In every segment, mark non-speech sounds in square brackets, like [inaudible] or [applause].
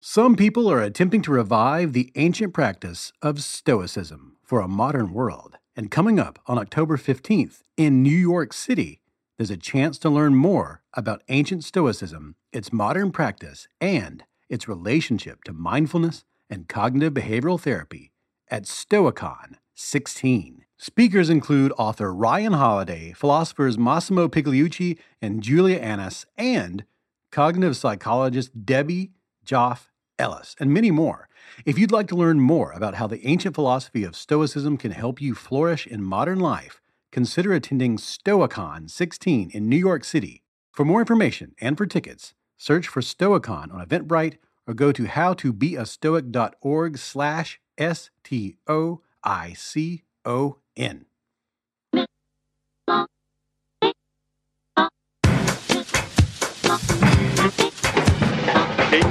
Some people are attempting to revive the ancient practice of Stoicism for a modern world. And coming up on October 15th in New York City, there's a chance to learn more about ancient Stoicism, its modern practice, and its relationship to mindfulness and cognitive behavioral therapy at Stoicon 16. Speakers include author Ryan Holiday, philosophers Massimo Pigliucci and Julia Annas, and cognitive psychologist Debbie Joffe Ellis, and many more. If you'd like to learn more about how the ancient philosophy of Stoicism can help you flourish in modern life, consider attending Stoicon 16 in New York City. For more information and for tickets, search for Stoicon on Eventbrite or go to howtobeastoic.org slash S-T-O-I-C-O-N.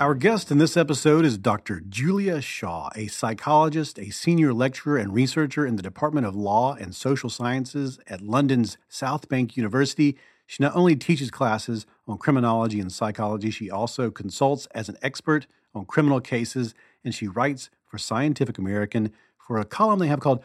Our guest in this episode is Dr. Julia Shaw, a psychologist, a senior lecturer and researcher in the Department of Law and Social Sciences at London's South Bank University. She not only teaches classes on criminology and psychology, she also consults as an expert on criminal cases, and she writes for Scientific American for a column they have called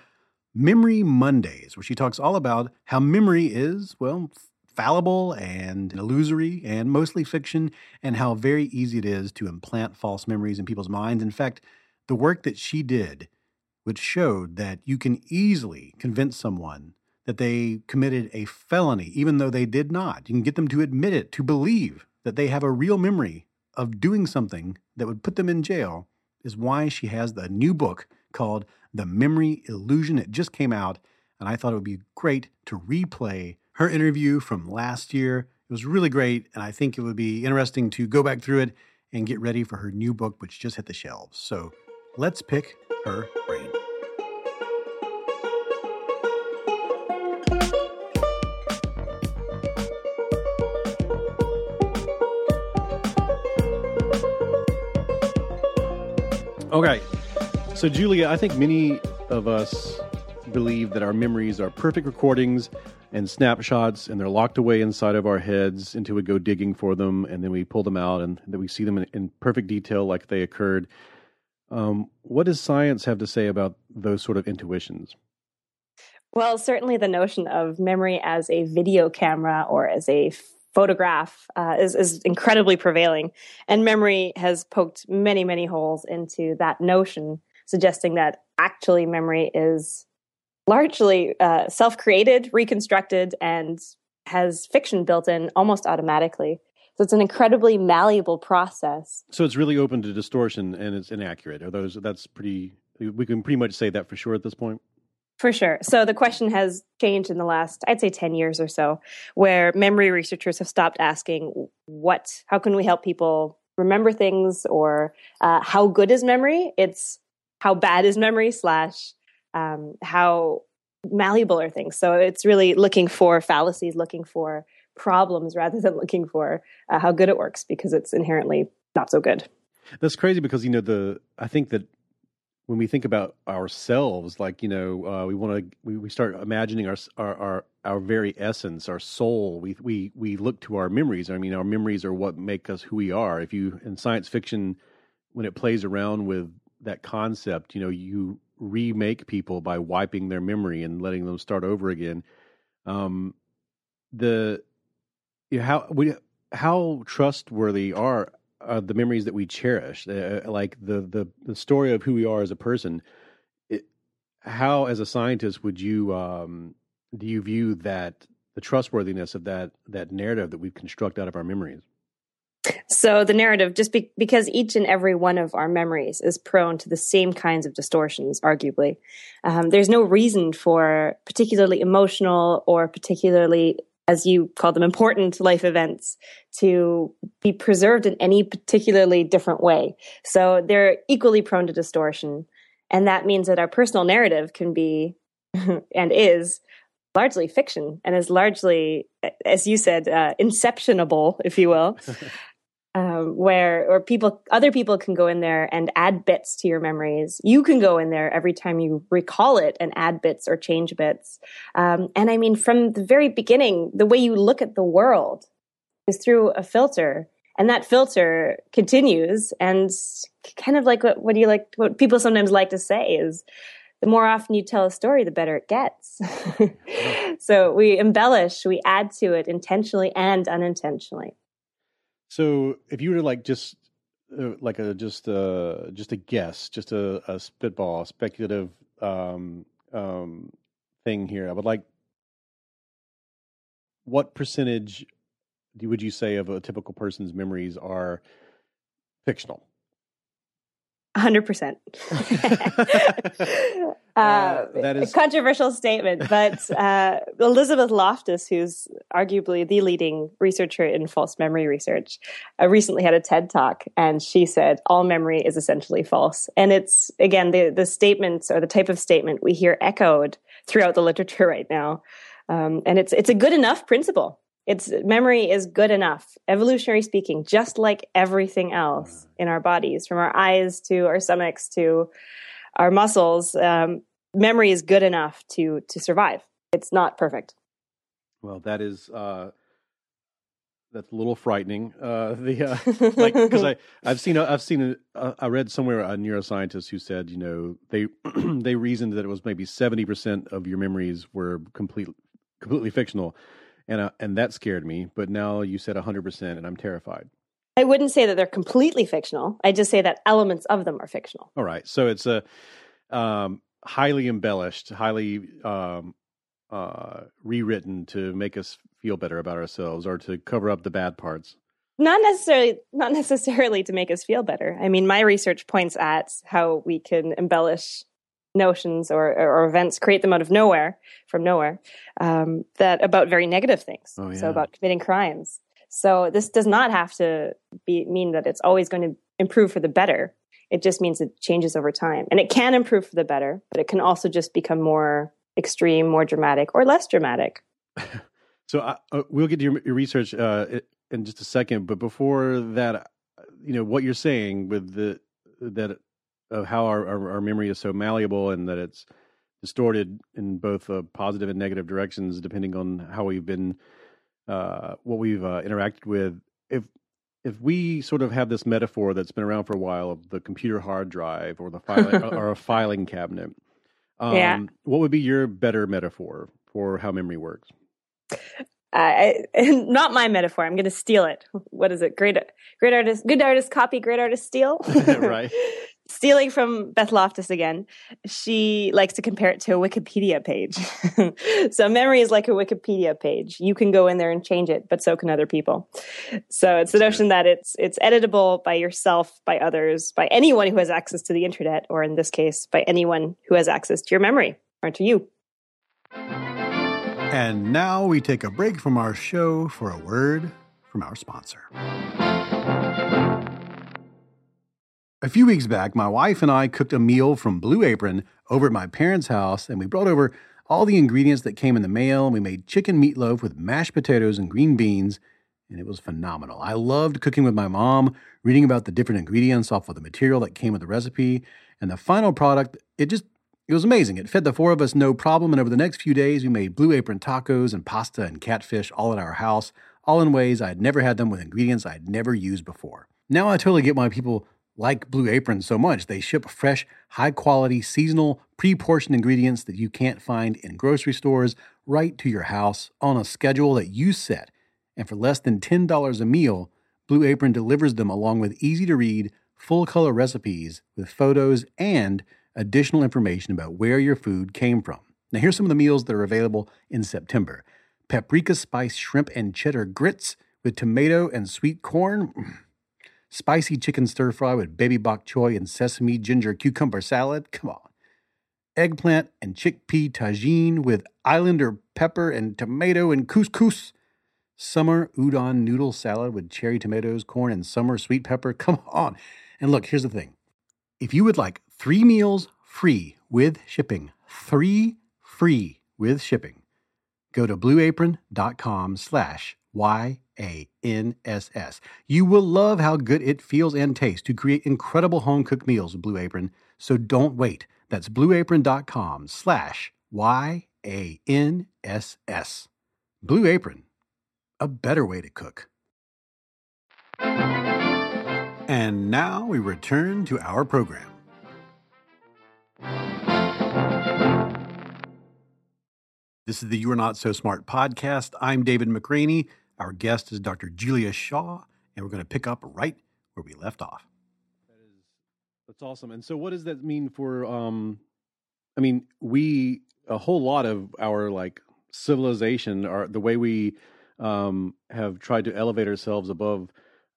Memory Mondays, where she talks all about how memory is, well, fallible and illusory and mostly fiction, and how very easy it is to implant false memories in people's minds. In fact, the work that she did, which showed that you can easily convince someone that they committed a felony, even though they did not. You can get them to admit it, to believe that they have a real memory of doing something that would put them in jail, is why she has the new book called The Memory Illusion. It just came out, and I thought it would be great to replay her interview from last year. It was really great, and I think it would be interesting to go back through it and get ready for her new book, which just hit the shelves. So let's pick her brain. Okay. So, Julia, I think many of us believe that our memories are perfect recordings and snapshots, and they're locked away inside of our heads until we go digging for them, and then we pull them out, and then we see them in, in perfect detail like they occurred. Um, what does science have to say about those sort of intuitions? Well, certainly the notion of memory as a video camera or as a photograph uh, is, is incredibly prevailing. And memory has poked many, many holes into that notion, suggesting that actually memory is largely uh, self created, reconstructed, and has fiction built in almost automatically. So it's an incredibly malleable process. So it's really open to distortion and it's inaccurate. Are those that's pretty we can pretty much say that for sure at this point? For sure. So the question has changed in the last, I'd say 10 years or so, where memory researchers have stopped asking what, how can we help people remember things or uh, how good is memory? It's how bad is memory slash um, how malleable are things. So it's really looking for fallacies, looking for problems rather than looking for uh, how good it works because it's inherently not so good. That's crazy because you know the I think that when we think about ourselves, like you know, uh, we want to we, we start imagining our, our our our very essence, our soul. We we we look to our memories. I mean, our memories are what make us who we are. If you in science fiction, when it plays around with that concept, you know, you remake people by wiping their memory and letting them start over again. Um, the you know, how we how trustworthy are uh, the memories that we cherish, uh, like the the the story of who we are as a person. It, how, as a scientist, would you um, do you view that the trustworthiness of that that narrative that we've constructed out of our memories? So the narrative, just be- because each and every one of our memories is prone to the same kinds of distortions, arguably, um, there's no reason for particularly emotional or particularly, as you call them, important life events to be preserved in any particularly different way. So they're equally prone to distortion. And that means that our personal narrative can be [laughs] and is largely fiction and is largely, as you said, uh, inceptionable, if you will. [laughs] um, where or people other people can go in there and add bits to your memories. You can go in there every time you recall it and add bits or change bits. Um, and i mean from the very beginning the way you look at the world is through a filter and that filter continues and kind of like what, what do you like what people sometimes like to say is the more often you tell a story the better it gets. [laughs] So we embellish we add to it intentionally and unintentionally so if you were to like just uh, like a just a just a guess, just a, a spitball, a speculative um, um, thing here, I would like what percentage would you say of a typical person's memories are fictional? Hundred percent. [laughs] Uh, that is a controversial statement, but [laughs] uh, Elizabeth Loftus, who's arguably the leading researcher in false memory research, uh, recently had a TED talk, and she said all memory is essentially false. And it's again the the statements or the type of statement we hear echoed throughout the literature [laughs] right now, um, and it's it's a good enough principle. It's memory is good enough, evolutionary speaking, just like everything else in our bodies, from our eyes to our stomachs to our muscles, um, memory is good enough to to survive. It's not perfect. Well, that is uh, that's a little frightening. Uh, [laughs] the uh, [laughs] like because I I've seen I've seen I read somewhere a neuroscientist who said you know they [clears throat] they reasoned that it was maybe seventy percent of your memories were complete completely fictional, and uh, and that scared me. But now you said hundred percent, and I'm terrified. I wouldn't say that they're completely fictional. I just say that elements of them are fictional. All right. So it's a um, highly embellished, highly um, uh, rewritten to make us feel better about ourselves or to cover up the bad parts. Not necessarily, not [laughs] necessarily to make us feel better. I mean, my research points at how we can embellish notions or, or events, create them out of nowhere, from nowhere, um, that about very negative things. Oh, yeah. So about committing crimes, so this does not have to be mean that it's always going to improve for the better. It just means it changes over time. And it can improve for the better, but it can also just become more extreme, more dramatic, or less dramatic. [laughs] so uh, uh, we'll get to your, your research uh, in just a second. But before that, you know, what you're saying with the that of how our, our, our memory is so malleable and that it's distorted in both uh, positive and negative directions depending on how we've been uh, what we've uh, interacted with, if if we sort of have this metaphor that's been around for a while of the computer hard drive or the filing or [laughs] a filing cabinet, um, yeah. what would be your better metaphor for how memory works? I, [laughs] not my metaphor. I'm going to steal it. What is it? Great, great artist, good artist copy, great artist steal. [laughs] right stealing from Beth Loftus again, she likes to compare it to a Wikipedia page. [laughs] so memory is like a Wikipedia page. You can go in there and change it, but so can other people. So it's the notion that it's it's editable by yourself, by others, by anyone who has access to the internet, or in this case, by anyone who has access to your memory or to you. And now we take a break from our show for a word from our sponsor. A few weeks back, my wife and I cooked a meal from Blue Apron over at my parents' house, and we brought over all the ingredients that came in the mail. And we made chicken meatloaf with mashed potatoes and green beans, and it was phenomenal. I loved cooking with my mom, reading about the different ingredients off of the material that came with the recipe, and the final product, it just it was amazing. It fed the four of us no problem, and over the next few days, we made Blue Apron tacos and pasta and catfish all at our house, all in ways I had never had them with ingredients I had never used before. Now I totally get why people like Blue Apron so much. They ship fresh, high quality, seasonal, pre portioned ingredients that you can't find in grocery stores right to your house on a schedule that you set. And for less than $10 a meal, Blue Apron delivers them along with easy to read, full color recipes with photos and additional information about where your food came from. Now, here's some of the meals that are available in September paprika spice shrimp and cheddar grits with tomato and sweet corn mm, Spicy chicken stir fry with baby bok choy and sesame ginger cucumber salad. Come on. Eggplant and chickpea tagine with islander pepper and tomato and couscous. Summer udon noodle salad with cherry tomatoes, corn, and summer sweet pepper. [laughs] Come on. And look, here's the thing. If you would like three meals free with shipping, three free with shipping, go to blueapron.com slash Y-A-N-S-S. You will love how good it feels and tastes to create incredible home-cooked meals with Blue Apron, so don't wait. That's blueapron.com slash Y-A-N-S-S. Blue Apron, a better way to cook. And now we return to our program. This is the You Are Not So Smart podcast. I'm David McRaney. Our guest is Dr. Julia Shaw, and we're going to pick up right where we left off. That is that's awesome. And so, what does that mean for? Um, I mean, we a whole lot of our like civilization, are the way we um, have tried to elevate ourselves above,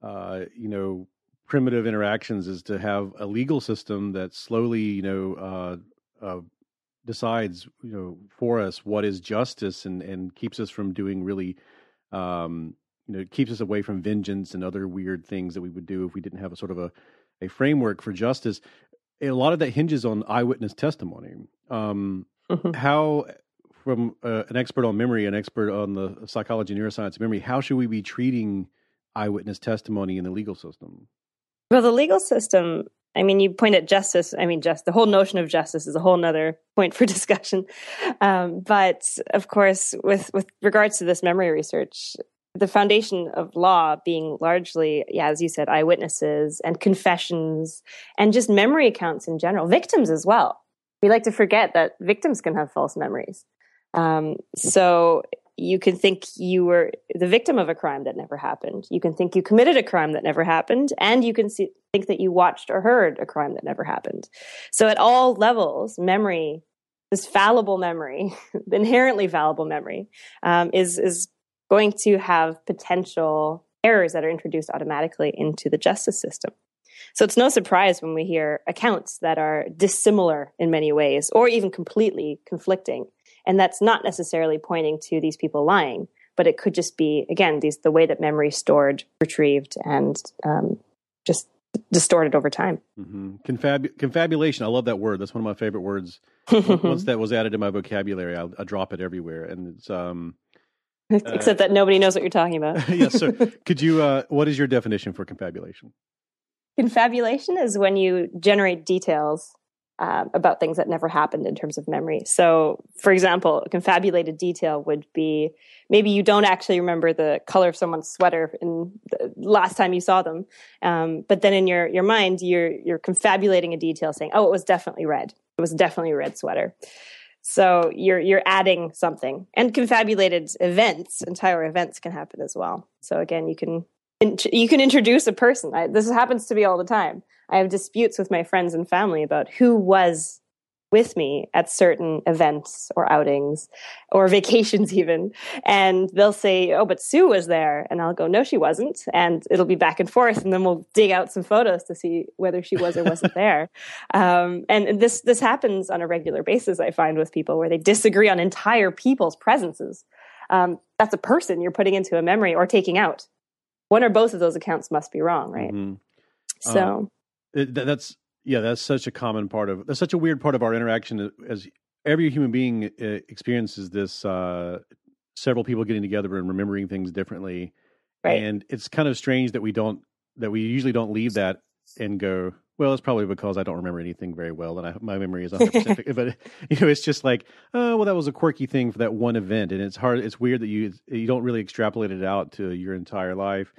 uh, you know, primitive interactions, is to have a legal system that slowly, you know, uh, uh, decides, you know, for us what is justice and and keeps us from doing really um, you know, it keeps us away from vengeance and other weird things that we would do if we didn't have a sort of a, a framework for justice. A lot of that hinges on eyewitness testimony. Um, Mm-hmm. how, from uh, an expert on memory, an expert on the psychology and neuroscience of memory, how should we be treating eyewitness testimony in the legal system? Well, the legal system, I mean, you point at justice. I mean, just the whole notion of justice is a whole nother point for [laughs] discussion. Um, but of course, with, with regards to this memory research, the foundation of law being largely, yeah, as you said, eyewitnesses and confessions and just memory accounts in general, victims as well. We like to forget that victims can have false memories. Um, so you can think you were the victim of a crime that never happened. You can think you committed a crime that never happened, and you can see, think that you watched or heard a crime that never happened. So at all levels, memory, this fallible memory, [laughs] inherently fallible memory, um, is is going to have potential errors that are introduced automatically into the justice system. So it's no surprise when we hear accounts that are dissimilar in many ways, or even completely conflicting. And that's not necessarily pointing to these people lying, but it could just be, again, these the way that memory is stored, retrieved, and um, just distorted over time. Mm-hmm. Confab- confabulation. I love that word. That's one of my favorite words. [laughs] Once that was added to my vocabulary, I, I drop it everywhere, and it's um, [laughs] Except that nobody knows what you're talking about. [laughs] yes, sir. Could you? Uh, what is your definition for confabulation? Confabulation is when you generate details um, about things that never happened in terms of memory. So, for example, a confabulated detail would be maybe you don't actually remember the color of someone's sweater in the last time you saw them, um, but then in your your mind you're you're confabulating a detail, saying, "Oh, it was definitely red. It was definitely a red sweater." So you're you're adding something, and confabulated events, entire events, can happen as well. So again, you can you can introduce a person. I, this happens to me all the time. I have disputes with my friends and family about who was with me at certain events or outings or [laughs] vacations even. And they'll say oh but sue was there. And i'll go no she wasn't. And it'll be back and forth and then we'll dig out some photos to see whether she was or wasn't [laughs] there. Um, and this this happens on a regular basis i find with people where they disagree on entire people's presences. Um, that's a person you're putting into a memory or taking out. One or both of those accounts must be wrong right? Mhm. so Um, It, that's yeah, that's such a common part of that's such a weird part of our interaction as every human being uh, experiences this uh, several people getting together and remembering things differently. Right. And it's kind of strange that we don't that we usually don't leave that and go, well, it's probably because I don't remember anything very well and I, my memory is [laughs] 100%. but [laughs] you know, it's just like, oh, well, that was a quirky thing for that one event, and it's hard. It's weird that you you don't really extrapolate it out to your entire life.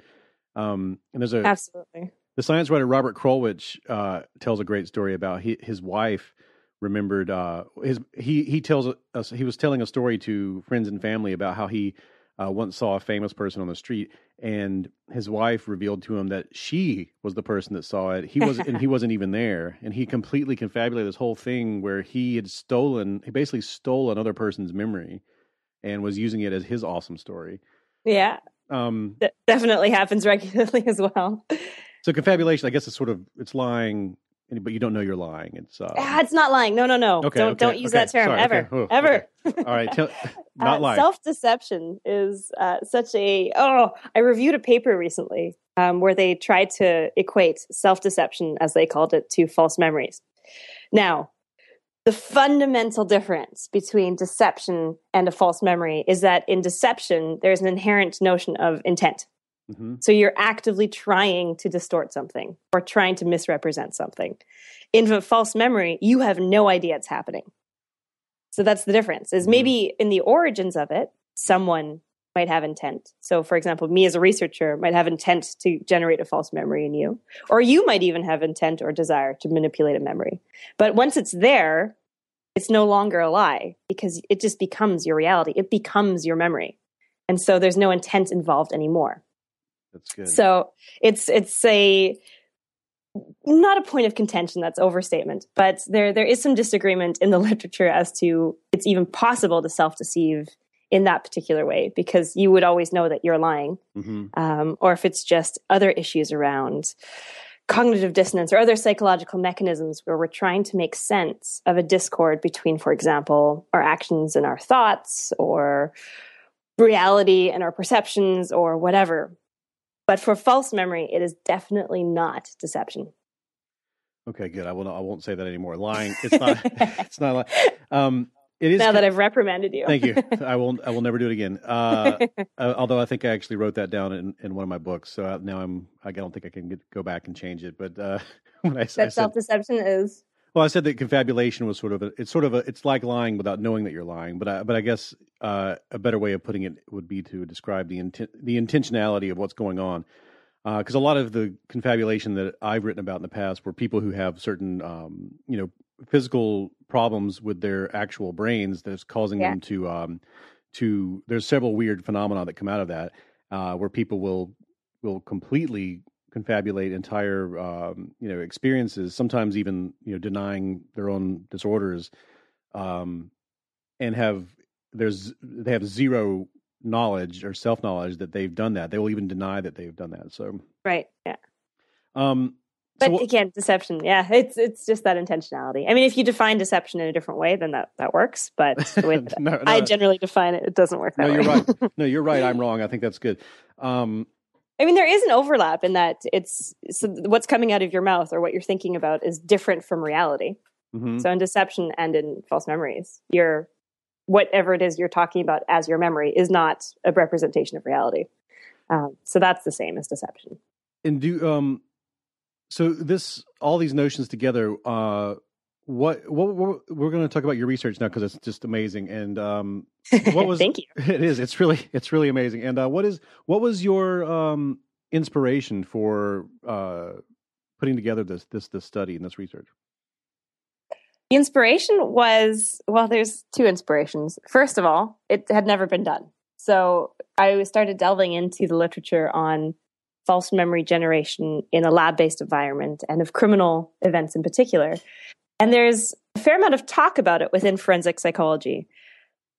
Um, and there's a absolutely the science writer Robert Krulwich uh, tells a great story about he, his wife remembered uh, his he he tells us he was telling a story to friends and family about how he uh, once saw a famous person on the street and his wife revealed to him that she was the person that saw it. He wasn't and he wasn't even there. And he completely confabulated this whole thing where he had stolen he basically stole another person's memory and was using it as his awesome story. Yeah. Um that definitely happens regularly [laughs] as well So confabulation, I guess, it's sort of it's lying, but you don't know you're lying. It's uh, Ah, it's not lying. No, no, no. Okay, don't okay, don't use okay. that term Sorry, ever. Oh, ever. all right, tell, [laughs] [laughs] not uh, lying. Self deception is uh, such a. Oh, I reviewed a paper recently um, where they tried to equate self deception, as they called it, to false memories. Now, the fundamental difference between deception and a false memory is that in deception, there's an inherent notion of intent. Hmm So you're actively trying to distort something or trying to misrepresent something. In a false memory, you have no idea it's happening. So that's the difference. Is Mhm. maybe in the origins of it, someone might have intent. So for example, me as a researcher might have intent to generate a false memory in you, or you might even have intent or desire to manipulate a memory. But once it's there, it's no longer a lie because it just becomes your reality. It becomes your memory. And so there's no intent involved anymore. That's good. So it's it's a not a point of contention that's overstatement, but there there is some disagreement in the [laughs] literature as to it's even possible to self deceive in that particular way because you would always know that you're lying, hmm um, or if it's just other issues around cognitive dissonance or other psychological mechanisms where we're trying to make sense of a discord between, for example, our actions and our thoughts, or reality and our perceptions, or whatever. But for false memory, it is definitely not deception. Okay, good. I will. I won't say that anymore. Lying. It's not. [laughs] it's not. Lying. Um, it is. now that I've reprimanded you. Thank you. I will. I will never do it again. Uh, [laughs] uh, although I think I actually wrote that down in, in one of my books, so I, now I'm. I don't think I can get, go back and change it. But uh, [laughs] when I, that said, self deception is well, I said that confabulation was sort of a. It's sort of a. It's like lying without knowing that you're lying. But I, but I guess uh, a better way of putting it would be to describe the intent, the intentionality of what's going on. Because a lot of the confabulation that I've written about in the past were people who have certain, um, you know, physical problems with their actual brains that's causing Yeah. them to, um, to. There's several weird phenomena that come out of that, uh, where people will will completely confabulate entire, um, you know, experiences. Sometimes even you know denying their own disorders, um, and have there's they have zero knowledge or self knowledge that they've done that. They will even deny that they've done that. So, right. Yeah. um, But so what- again, deception. Yeah, it's it's just that intentionality. I mean, if you define deception in a different way, then that that works. But [laughs] way that no, no, I generally define it, it doesn't work that no, you're right. No, you're right. I'm [laughs] wrong. I think that's good. Um, I mean, there is an overlap in that it's so what's coming out of your mouth or what you're thinking about is different from reality. mhm. So in deception and in false memories, your whatever it is you're talking about as your memory is not a representation of reality. Um, so that's the same as deception. And do um, so this all these notions together. Uh, what what, what we're going to talk about your research now because it's just amazing. And um, what [laughs] was Thank you. [laughs] It is. It's really it's really amazing. And uh, what is what was your um inspiration for uh putting together this this this study and this research? The inspiration was well, there's two inspirations. First of all, it had never been done. So I started delving into the literature on false memory generation in a lab based environment and of criminal events in particular. And there's a fair amount of talk about it within forensic psychology.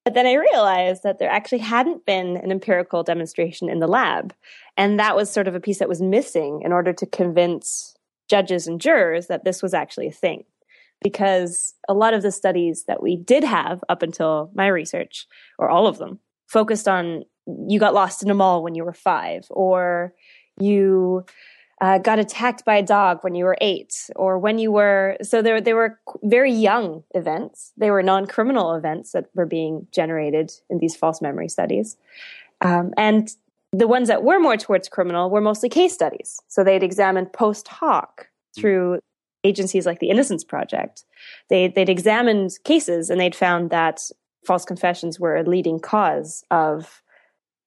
But then I realized that there actually hadn't been an empirical demonstration in the lab. And that was sort of a piece that was missing in order to convince judges and jurors that this was actually a thing because a lot of the studies that we did have up until my research, or all of them, focused on you got lost in a mall when you were five, or you uh, got attacked by a dog when you were eight, or when you were. So there, they were very young events. They were non criminal events that were being generated in these false memory studies. Um, and the ones that were more towards criminal were mostly case studies. So they'd examined post hoc through agencies like the Innocence Project. They, they'd examined cases and they'd found that false confessions were a leading cause of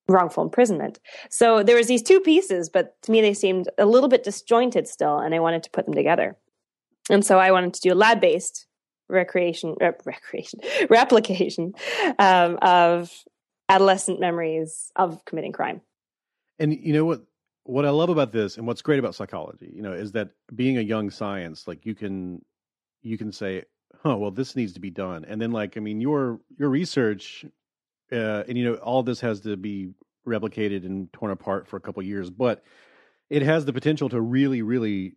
wrongful imprisonment. So there was these two pieces, but to me they seemed a little bit disjointed still, and I wanted to put them together. And so I wanted to do a lab-based recreation, uh, [laughs] recreation, replication um, of adolescent memories of committing crime. And you know what what I love about this and what's great about psychology, you know, is that being a young science, like you can you can say, "Oh, well this needs to be done." And then like I mean, your your research uh and you know, all this has to be replicated and torn apart for a couple of years, but it has the potential to really, really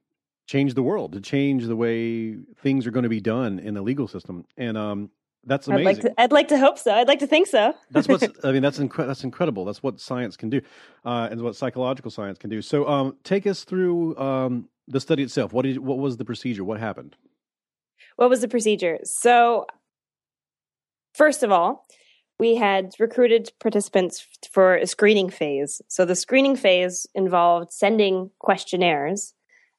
change the world, to change the way things are going to be done in the legal system, and um, that's amazing. I'd like to. I'd like to hope so. I'd like to think so. [laughs] that's what's. I mean, that's that's incredible. That's what science can do, uh, and what psychological science can do. So, um, take us through um, the study itself. What did? What was the procedure? What happened? What was the procedure? So, first of all, we had recruited participants for a screening phase. So, the screening phase involved sending questionnaires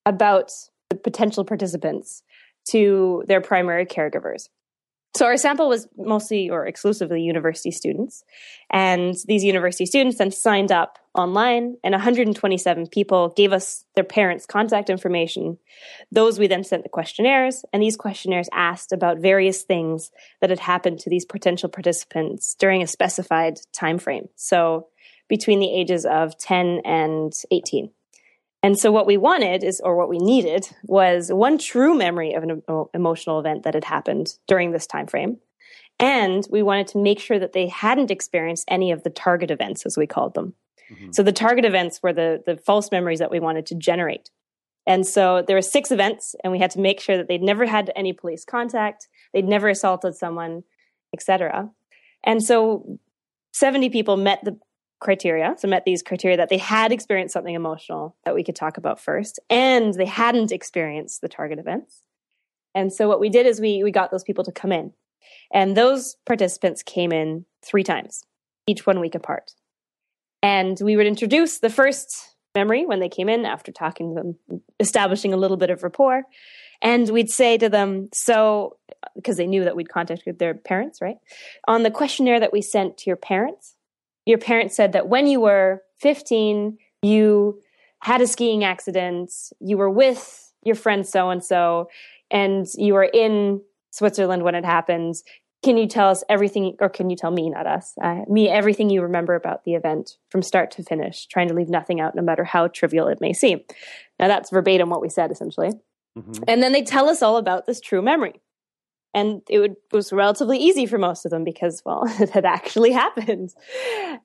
about the potential participants to their primary caregivers. So our sample was mostly or exclusively university students. And these university students then signed up online and 127 people gave us their parents' contact information. Those we then sent the questionnaires and these questionnaires asked about various things that had happened to these potential participants during a specified time frame. So between the ages of 10 and 18. And so what we wanted is, or what we needed was one true memory of an emotional event that had happened during this time frame. And we wanted to make sure that they hadn't experienced any of the target events, as we called them. Mm-hmm. So the target events were the, the false memories that we wanted to generate. And so there were six events, and we had to make sure that they'd never had any police contact, they'd never assaulted someone, etc. And so 70 people met the criteria, so met these criteria that they had experienced something emotional that we could talk about first, and they hadn't experienced the target events. And so what we did is we we got those people to come in. And those participants came in three times, each one week apart. And we would introduce the first memory when they came in after talking to them, establishing a little bit of rapport. And we'd say to them, so, because they knew that we'd contacted their parents, right? On the questionnaire that we sent to your parents, your parents said that when you were 15, you had a skiing accident, you were with your friend so and so, and you were in Switzerland when it happened. Can you tell us everything, or can you tell me, not us, uh, me, everything you remember about the event from start to finish, trying to leave nothing out, no matter how trivial it may seem? Now, that's verbatim what we said, essentially. Mm-hmm. And then they tell us all about this true memory and it would, was relatively easy for most of them because well [laughs] it had actually happened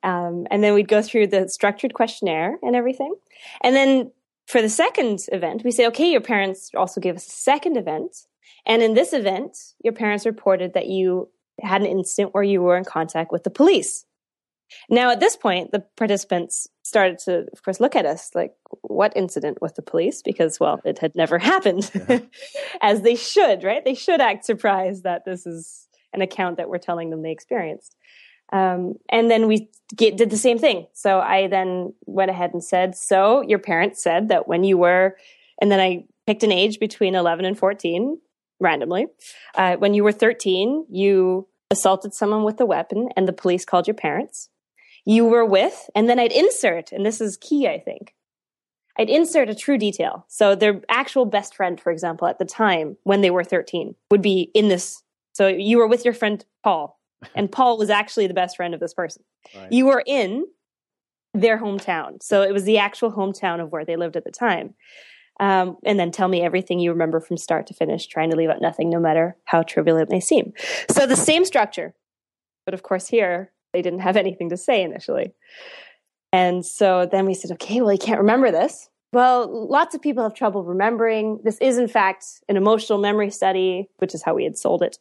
um, and then we'd go through the structured questionnaire and everything and then for the second event we say okay your parents also give us a second event and in this event your parents reported that you had an incident where you were in contact with the police now, at this point, the participants started to, of course, look at us like, what incident with the police? Because, well, it had never [laughs] happened, yeah. as they should, right? They should act surprised that this is an account that we're telling them they experienced. Um, and then we get, did the same thing. So I then went ahead and said, So your parents said that when you were, and then I picked an age between 11 and 14 randomly. Uh, when you were 13, you assaulted someone with a weapon and the police called your parents you were with, and then I'd insert, and this is key, I think. I'd insert a true detail. So their actual best friend, for example, at the time when they were 13 would be in this. So you were with your friend Paul, [laughs] and Paul was actually the best friend of this person. Right. You were in their hometown. So it was the actual hometown of where they lived at the time. Um, and then tell me everything you remember from start to finish, trying to leave out nothing, no matter how trivial it may seem. So the same structure. But of course, here they didn't have anything to say initially. And so then we said, okay, well, you can't remember this. Well, lots of people have trouble remembering. This is, in fact, an emotional memory study, which is how we had sold it.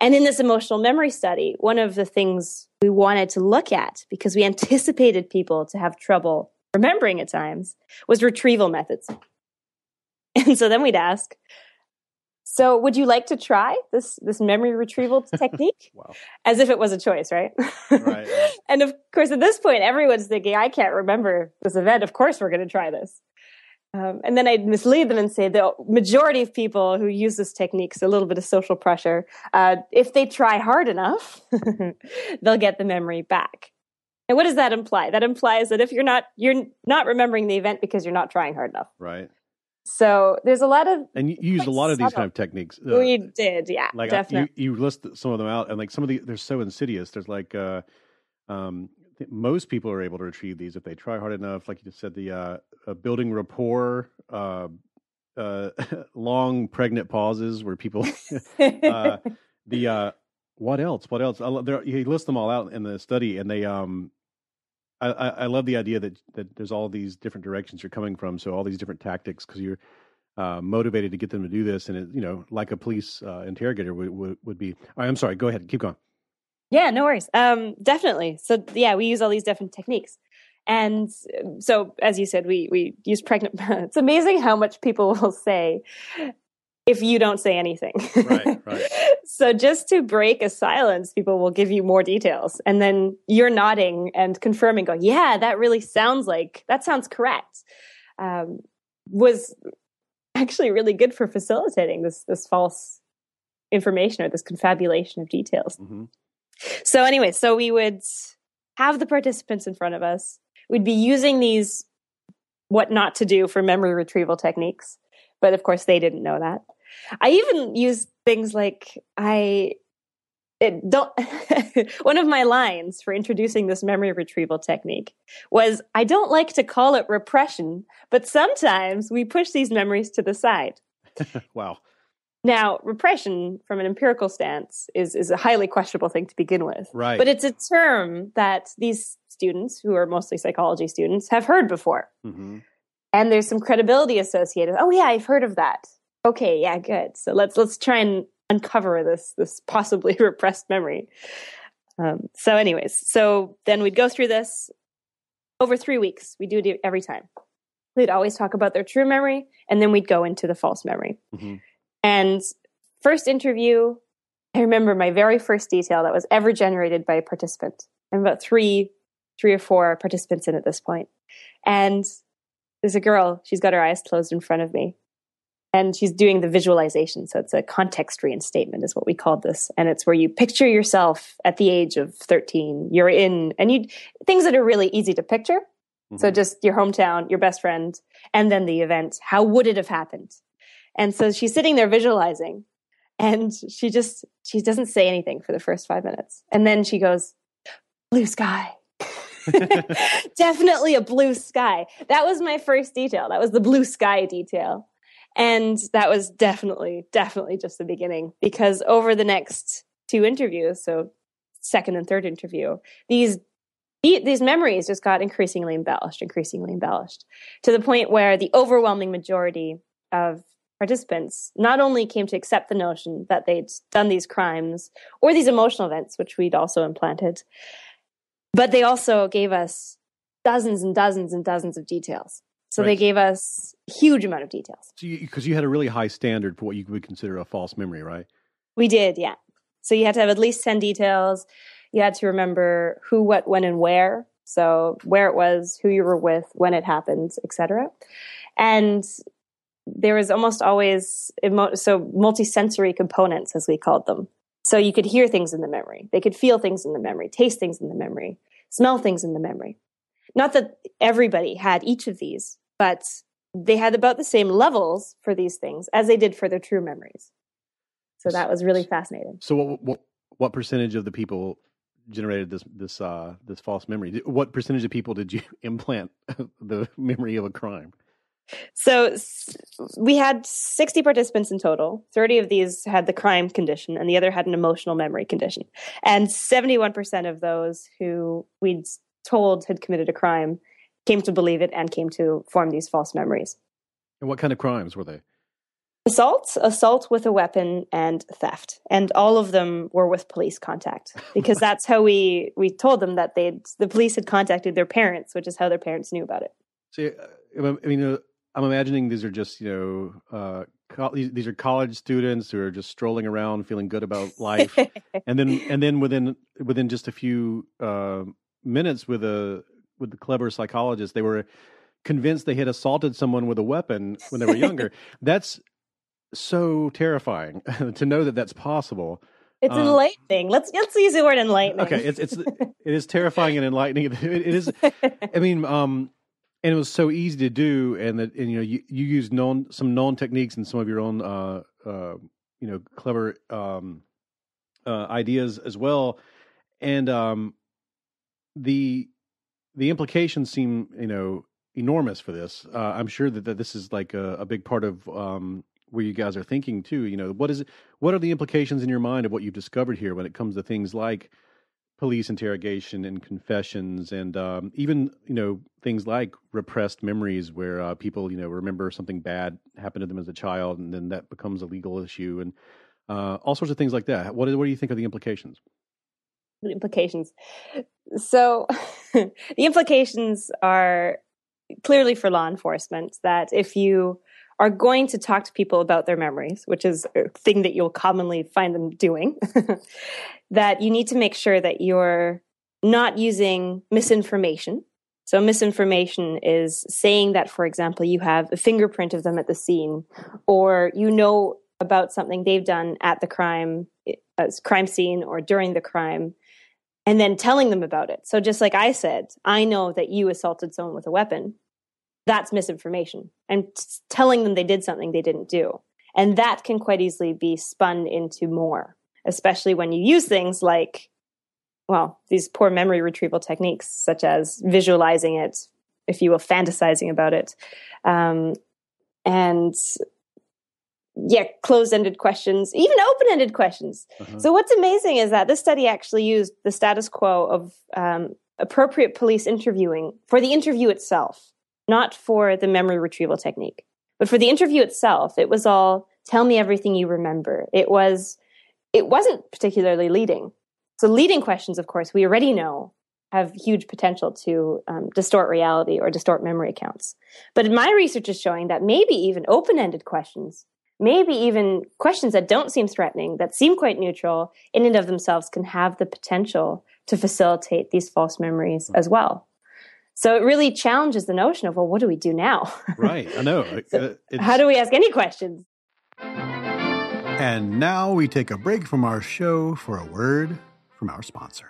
And in this emotional memory study, one of the things we wanted to look at, because we anticipated people to have trouble remembering at times, was retrieval methods. [laughs] And so then we'd ask, so, would you like to try this this memory retrieval [laughs] technique? wow. As if it was a choice, right? right. [laughs] and of course, at this point, everyone's thinking, "I can't remember this event. Of course, we're going to try this." Um, and then I'd mislead them and say the majority of people who use this technique, so a little bit of social pressure, uh, if they try hard enough, they'll get the memory back. And what does that imply? That implies that if you're not you're not remembering the event because you're not trying hard enough. Right. So there's a lot of and you use a lot of these kind of techniques. Uh, we did, yeah, like definitely. you, you list some of them out, and like some of the they're so insidious. There's like uh, um, most people are able to achieve these if they try hard enough. Like you just said, the uh, uh building rapport, uh, [laughs] uh, long pregnant pauses where people [laughs] uh, [laughs] the uh, what else? What else? There, he lists them all out in the study, and they um I, I, love the idea that that there's all these different directions you're coming from. So all these different tactics because you're uh, motivated to get them to do this, and it, you know, like a police uh, interrogator would, would would be. I'm sorry. Go ahead. Keep going. Yeah, no worries. Um, definitely. So yeah, we use all these different techniques. And so, as you said, we we use pregnant. [laughs] it's amazing how much people [laughs] will say if you don't say anything. Right, right. [laughs] so just to break a silence, people will give you more details, and then you're nodding and confirming, going, "Yeah, that really sounds like that sounds correct." Um, was actually really good for facilitating this this false information or this confabulation of details. Mm-hmm. So anyway, so we would have the participants in front of us. We'd be using these what not to do for memory retrieval techniques, but of course they didn't know that. I even use things like I it don't [laughs] one of my lines for introducing this memory retrieval technique was I don't like to call it repression, but sometimes we push these memories to the side. [laughs] wow. Now, repression from an empirical stance is, is a highly questionable thing to begin with. Right. But it's a term that these students, who are mostly psychology students, have heard before. Mm-hmm. And there's some credibility associated. Oh yeah, I've heard of that. Okay, yeah, good. So let's let's try and uncover this this possibly [laughs] repressed memory. Um, so, anyways, so then we'd go through this over three weeks. We do it every time. They'd always talk about their true memory, and then we'd go into the false memory. Mm-hmm. And first interview, I remember my very first detail that was ever generated by a participant. I'm about three, three or four participants in at this point. And there's a girl, she's got her eyes closed in front of me. And she's doing the visualization. So it's a context reinstatement, is what we called this. And it's where you picture yourself at the age of 13. You're in, and you things that are really easy to picture. Mm-hmm. So just your hometown, your best friend, and then the event. How would it have happened? And so she's sitting there visualizing and she just, she doesn't say anything for the first five minutes. And then she goes, blue sky. [laughs] [laughs] Definitely a blue sky. That was my first detail. That was the blue sky detail. And that was definitely, definitely just the beginning because over the next two interviews, so second and third interview, these these memories just got increasingly embellished, increasingly embellished to the point where the overwhelming majority of participants not only came to accept the notion that they'd done these crimes or these emotional events, which we'd also implanted, but they also gave us dozens and dozens and dozens of details. So right. they gave us huge amount of details. Because you, you, had a really high standard for what you would consider a false memory, right? We did, yeah. So you had to have at least 10 details. You had to remember who, what, when, and where. So where it was, who you were with, when it happened, etc. And there was almost always emo- so multisensory components as we called them so you could hear things in the memory they could feel things in the memory taste things in the memory smell things in the memory not that everybody had each of these but they had about the same levels for these things as they did for their true memories so that was really fascinating so what what, what percentage of the people generated this this uh this false memory what percentage of people did you [laughs] implant [laughs] the memory of a crime so we had 60 participants in total. 30 of these had the crime condition, and the other had an emotional memory condition. And 71% of those who we'd told had committed a crime came to believe it and came to form these false memories. And what kind of crimes were they? Assault, assault with a weapon, and theft, and all of them were with police contact [laughs] because that's how we we told them that they the police had contacted their parents, which is how their parents knew about it. See, I mean, uh, I'm imagining these are just you know uh, co- these are college students who are just strolling around, feeling good about life, [laughs] and then and then within within just a few uh, minutes with a with the clever psychologist, they were convinced they had assaulted someone with a weapon when they were younger. [laughs] that's so terrifying [laughs] to know that that's possible. It's um, enlightening. Let's let's use the word enlightening. Okay, it's it's [laughs] it is terrifying and enlightening. It, it is. I mean, um, and it was so easy to do, and that and you know you you used known some known techniques and some of your own uh, uh, you know clever um, uh, ideas as well, and um, the the implications seem you know enormous for this. Uh, I'm sure that, that this is like a, a big part of um, where you guys are thinking too. You know, what is what are the implications in your mind of what you've discovered here when it comes to things like police interrogation and confessions, and um, even you know things like repressed memories, where uh, people you know remember something bad happened to them as a child, and then that becomes a legal issue, and uh, all sorts of things like that. What what do you think of the implications? The implications. So, [laughs] the implications are clearly for law enforcement that if you are going to talk to people about their memories, which is a thing that you'll commonly find them doing, [laughs] that you need to make sure that you're not using misinformation. So, misinformation is saying that, for example, you have a fingerprint of them at the scene, or you know about something they've done at the crime, uh, crime scene, or during the crime, and then telling them about it. So, just like I said, I know that you assaulted someone with a weapon. That's misinformation. And telling them they did something they didn't do. And that can quite easily be spun into more, especially when you use things like, well, these poor memory retrieval techniques, such as visualizing it, if you will, fantasizing about it. Um, and yeah, closed ended questions, even open ended questions. Uh-huh. So, what's amazing is that this study actually used the status quo of um, appropriate police interviewing for the interview itself, not for the memory retrieval technique. But for the interview itself, it was all tell me everything you remember. It was, it wasn't particularly leading. So, leading questions, of course, we already know have huge potential to um, distort reality or distort memory accounts. But my research is showing that maybe even open ended questions maybe even questions that don't seem threatening, that seem quite neutral, in and of themselves can have the potential to facilitate these false memories as well. So it really challenges the notion of, well, what do we do now? [laughs] right. I know. so uh, how do we ask any questions? And now we take a break from our show for a word from our sponsor.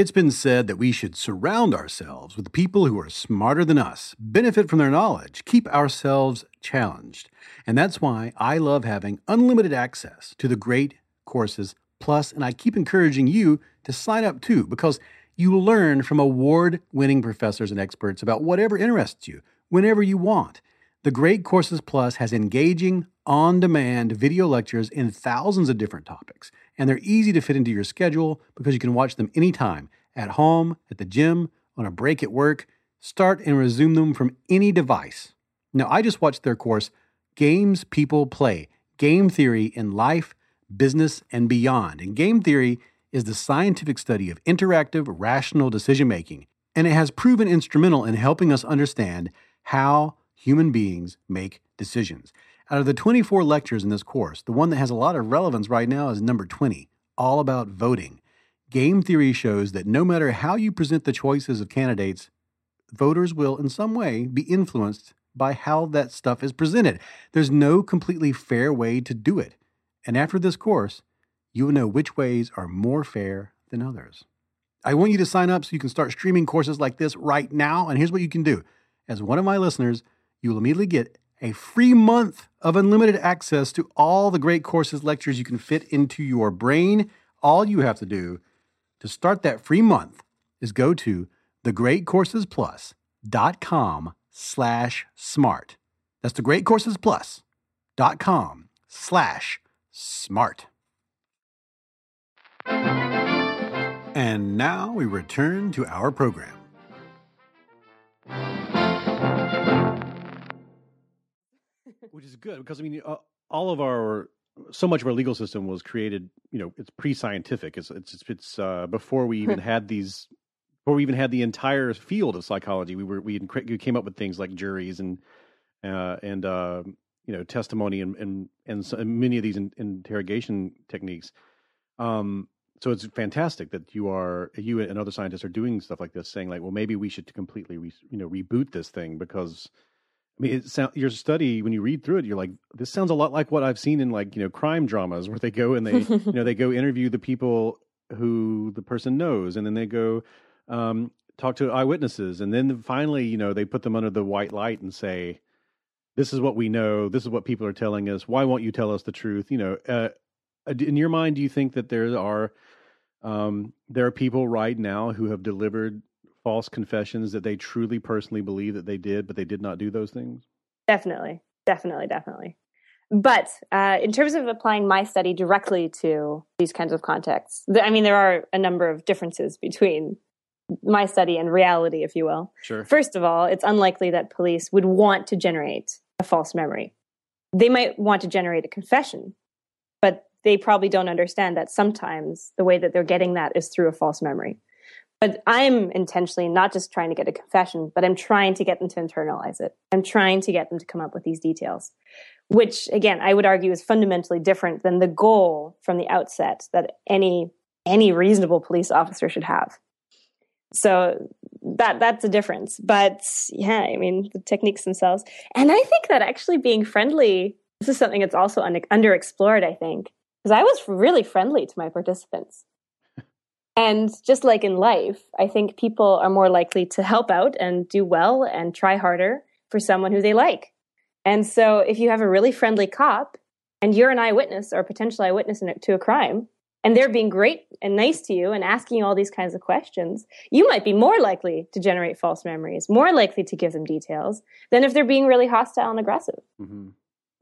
It's been said that we should surround ourselves with people who are smarter than us, benefit from their knowledge, keep ourselves challenged. And that's why I love having unlimited access to the great courses plus, and I keep encouraging you to sign up too, because you learn from award winning professors and experts about whatever interests you, whenever you want. The Great Courses Plus has engaging, on demand video lectures in thousands of different topics and they're easy to fit into your schedule because you can watch them anytime at home, at the gym, on a break at work. Start and resume them from any device. Now, I just watched their course, Games People Play Game Theory in Life, Business, and Beyond. And game theory is the scientific study of interactive, rational decision making, and it has proven instrumental in helping us understand how human beings make decisions. Out of the 24 lectures in this course, the one that has a lot of relevance right now is number 20, all about voting. Game theory shows that no matter how you present the choices of candidates, voters will in some way be influenced by how that stuff is presented. There's no completely fair way to do it. And after this course, you will know which ways are more fair than others. I want you to sign up so you can start streaming courses like this right now. And here's what you can do. As one of my listeners, you will immediately get a free month of unlimited access to all the great courses lectures you can fit into your brain. All you have to do to start that free month is go to thegreatcoursesplus.com slash smart. That's thegreatcoursesplus.com slash smart. And now we return to our program. Which is good because I mean, uh, all of our so much of our legal system was created. You know, it's pre-scientific. It's it's it's uh, before we even [laughs] had these. Before we even had the entire field of psychology, we were we, we came up with things like juries and uh, and uh, you know testimony and and and, so, and many of these in, interrogation techniques. Um, so it's fantastic that you are you and other scientists are doing stuff like this, saying like, well, maybe we should completely re, you know reboot this thing because I mean, it sound, your study when you read through it, you're like, this sounds a lot like what I've seen in like you know crime dramas where they go and they you know they go interview the people who the person knows, and then they go um, talk to eyewitnesses, and then finally you know they put them under the white light and say, this is what we know, this is what people are telling us. Why won't you tell us the truth? You know, uh, uh in your mind, do you think that there are um, there are people right now who have delivered false confessions that they truly personally believe that they did, but they did not do those things? Definitely, definitely, definitely. but uh, in terms of applying my study directly to these kinds of contexts, th- I mean, there are a number of differences between my study and reality, if you will. Sure. First of all, it's unlikely that police would want to generate a false memory. They might want to generate a confession, but they probably don't understand that sometimes the way that they're getting that is through a false memory. But I'm intentionally not just trying to get a confession, but I'm trying to get them to internalize it. I'm trying to get them to come up with these details, which again, I would argue is fundamentally different than the goal from the outset that any, any reasonable police officer should have. So that, that's a difference. But yeah, I mean, the techniques themselves. And I think that actually being friendly, this is something that's also un- underexplored, I think, because I was really friendly to my participants. And just like in life, I think people are more likely to help out and do well and try harder for someone who they like. And so if you have a really friendly cop and you're an eyewitness or a potential eyewitness to a crime, and they're being great and nice to you and asking you all these kinds of questions, you might be more likely to generate false memories, more likely to give them details than if they're being really hostile and aggressive. Mm-hmm.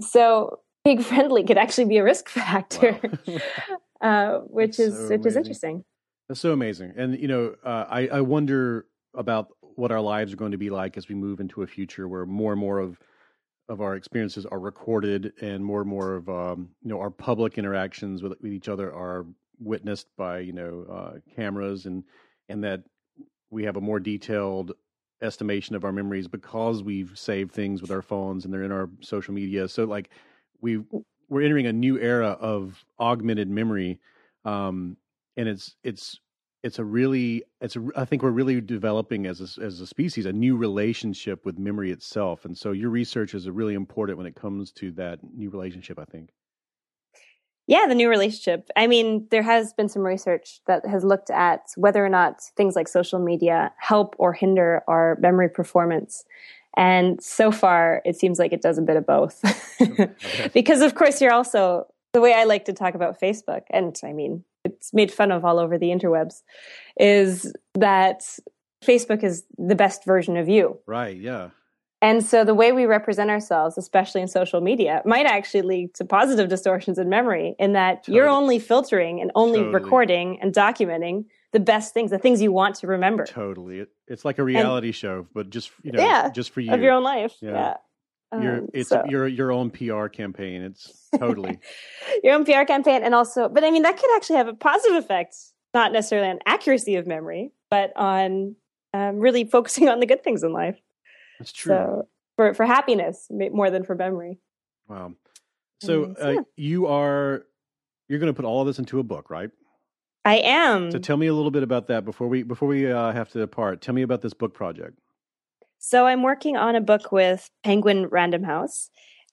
So being [laughs] friendly could actually be a risk factor, wow. [laughs] uh, which That's is so which amazing. is interesting. That's so amazing, and you know, uh, I I wonder about what our lives are going to be like as we move into a future where more and more of of our experiences are recorded and more and more of um, you know our public interactions with, with each other are witnessed by you know uh, cameras and and that we have a more detailed estimation of our memories because we've saved things with our phones and they're in our social media. So like we we're entering a new era of augmented memory um, and it's it's it's a really it's a i think we're really developing as a, as a species a new relationship with memory itself and so your research is really important when it comes to that new relationship i think. Yeah the new relationship. I mean there has been some research that has looked at whether or not things like social media help or hinder our memory performance and so far it seems like it does a bit of both. [laughs] [laughs] Because of course you're also the way i like to talk about facebook and i mean made fun of all over the interwebs is that Facebook is the best version of you. Right, yeah. And so the way we represent ourselves, especially in social media, might actually lead to positive distortions in memory in that totally. you're only filtering and only totally. recording and documenting the best things, the things you want to remember. Totally. It, it's like a reality and, show, but just, you know, yeah, just for you. Of your own life. yeah. yeah. Your um, it's so. your your own PR campaign. It's totally [laughs] your own PR campaign, and also, but I mean, that could actually have a positive effect, not necessarily on accuracy of memory, but on um, really focusing [laughs] on the good things in life. That's true. So for for happiness more than for memory. Wow. So um, uh, yeah. you are you're going to put all of this into a book, right? I am. So tell me a little bit about that before we before we uh, have to depart. Tell me about this book project. So I'm working on a book with Penguin Random House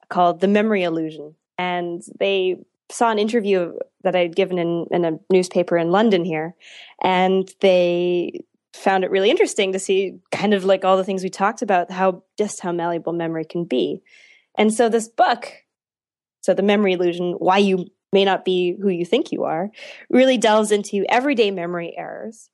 called The Memory Illusion. And they saw an interview that I'd given in, in a newspaper in London here. And they found it really interesting to see kind of like all the things we talked about, how just how malleable memory can be. And so this book, so The Memory Illusion, Why You May Not Be Who You Think You Are, really delves into everyday memory errors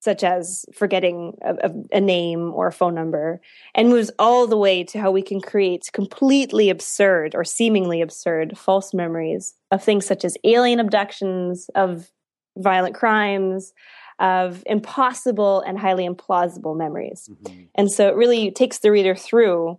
such as forgetting a, a, name or a phone number, and moves all the way to how we can create completely absurd or seemingly absurd false memories of things such as alien abductions, of violent crimes, of impossible and highly implausible memories. Mm-hmm. And so it really takes the reader through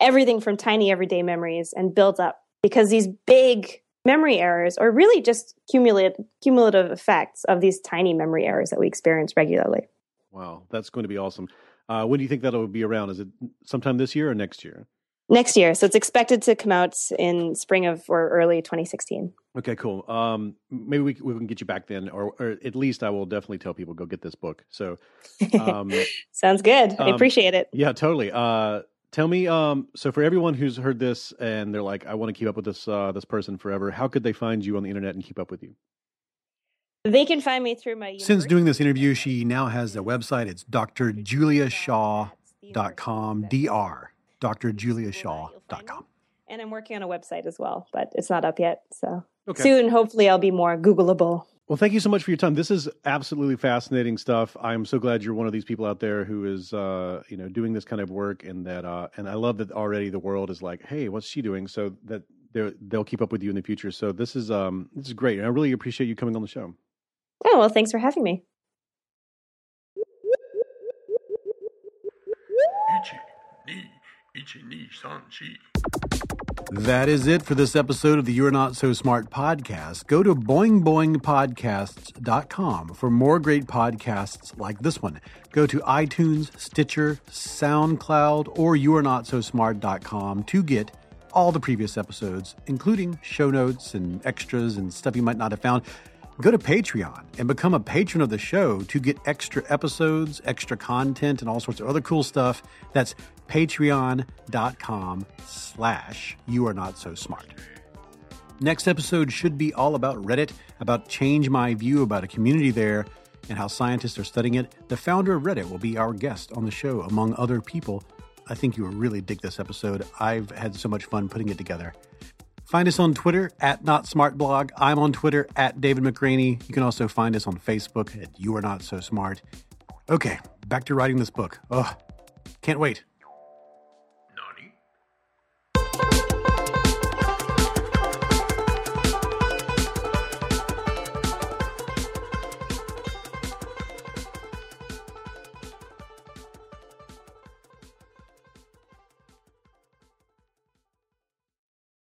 everything from tiny everyday memories and builds up because these big memory errors are really just cumulative, cumulative effects of these tiny memory errors that we experience regularly. Wow, that's going to be awesome. Uh, when do you think that'll be around? Is it sometime this year or next year? Next year. So it's expected to come out in spring of or early 2016. Okay, cool. Um, maybe we, we can get you back then, or, or, at least I will definitely tell people go get this book. So [laughs] um, sounds good. I um, appreciate it. Yeah, totally. Uh, Tell me, um, so for everyone who's heard this and they're like, I want to keep up with this uh, this person forever, how could they find you on the internet and keep up with you? They can find me through my. Since doing this interview, she now has a website. It's drjuliashaw.com, dr, drjuliashaw.com. And I'm working on a website as well, but it's not up yet. So okay. soon, hopefully, I'll be more Googleable. Well, thank you so much for your time. This is absolutely fascinating stuff. I'm so glad you're one of these people out there who is, uh, you know, doing this kind of work, and that, uh, and I love that already the world is like, hey, what's she doing? So that they they'll keep up with you in the future. So this is um this is great, and I really appreciate you coming on the show. Oh well, thanks for having me. That is it for this episode of the You're Not So Smart podcast. Go to boingboingpodcasts.com for more great podcasts like this one. Go to iTunes, Stitcher, SoundCloud, or you'reNotSoSmart.com to get all the previous episodes, including show notes and extras and stuff you might not have found. Go to Patreon and become a patron of the show to get extra episodes, extra content, and all sorts of other cool stuff. That's patreon.com slash you are not so smart. Next episode should be all about Reddit, about change my view about a community there and how scientists are studying it. The founder of Reddit will be our guest on the show, among other people. I think you will really dig this episode. I've had so much fun putting it together. Find us on Twitter at Not Smart Blog. I'm on Twitter at David McRaney. You can also find us on Facebook at You Are Not So Smart. Okay, back to writing this book. Ugh, can't wait.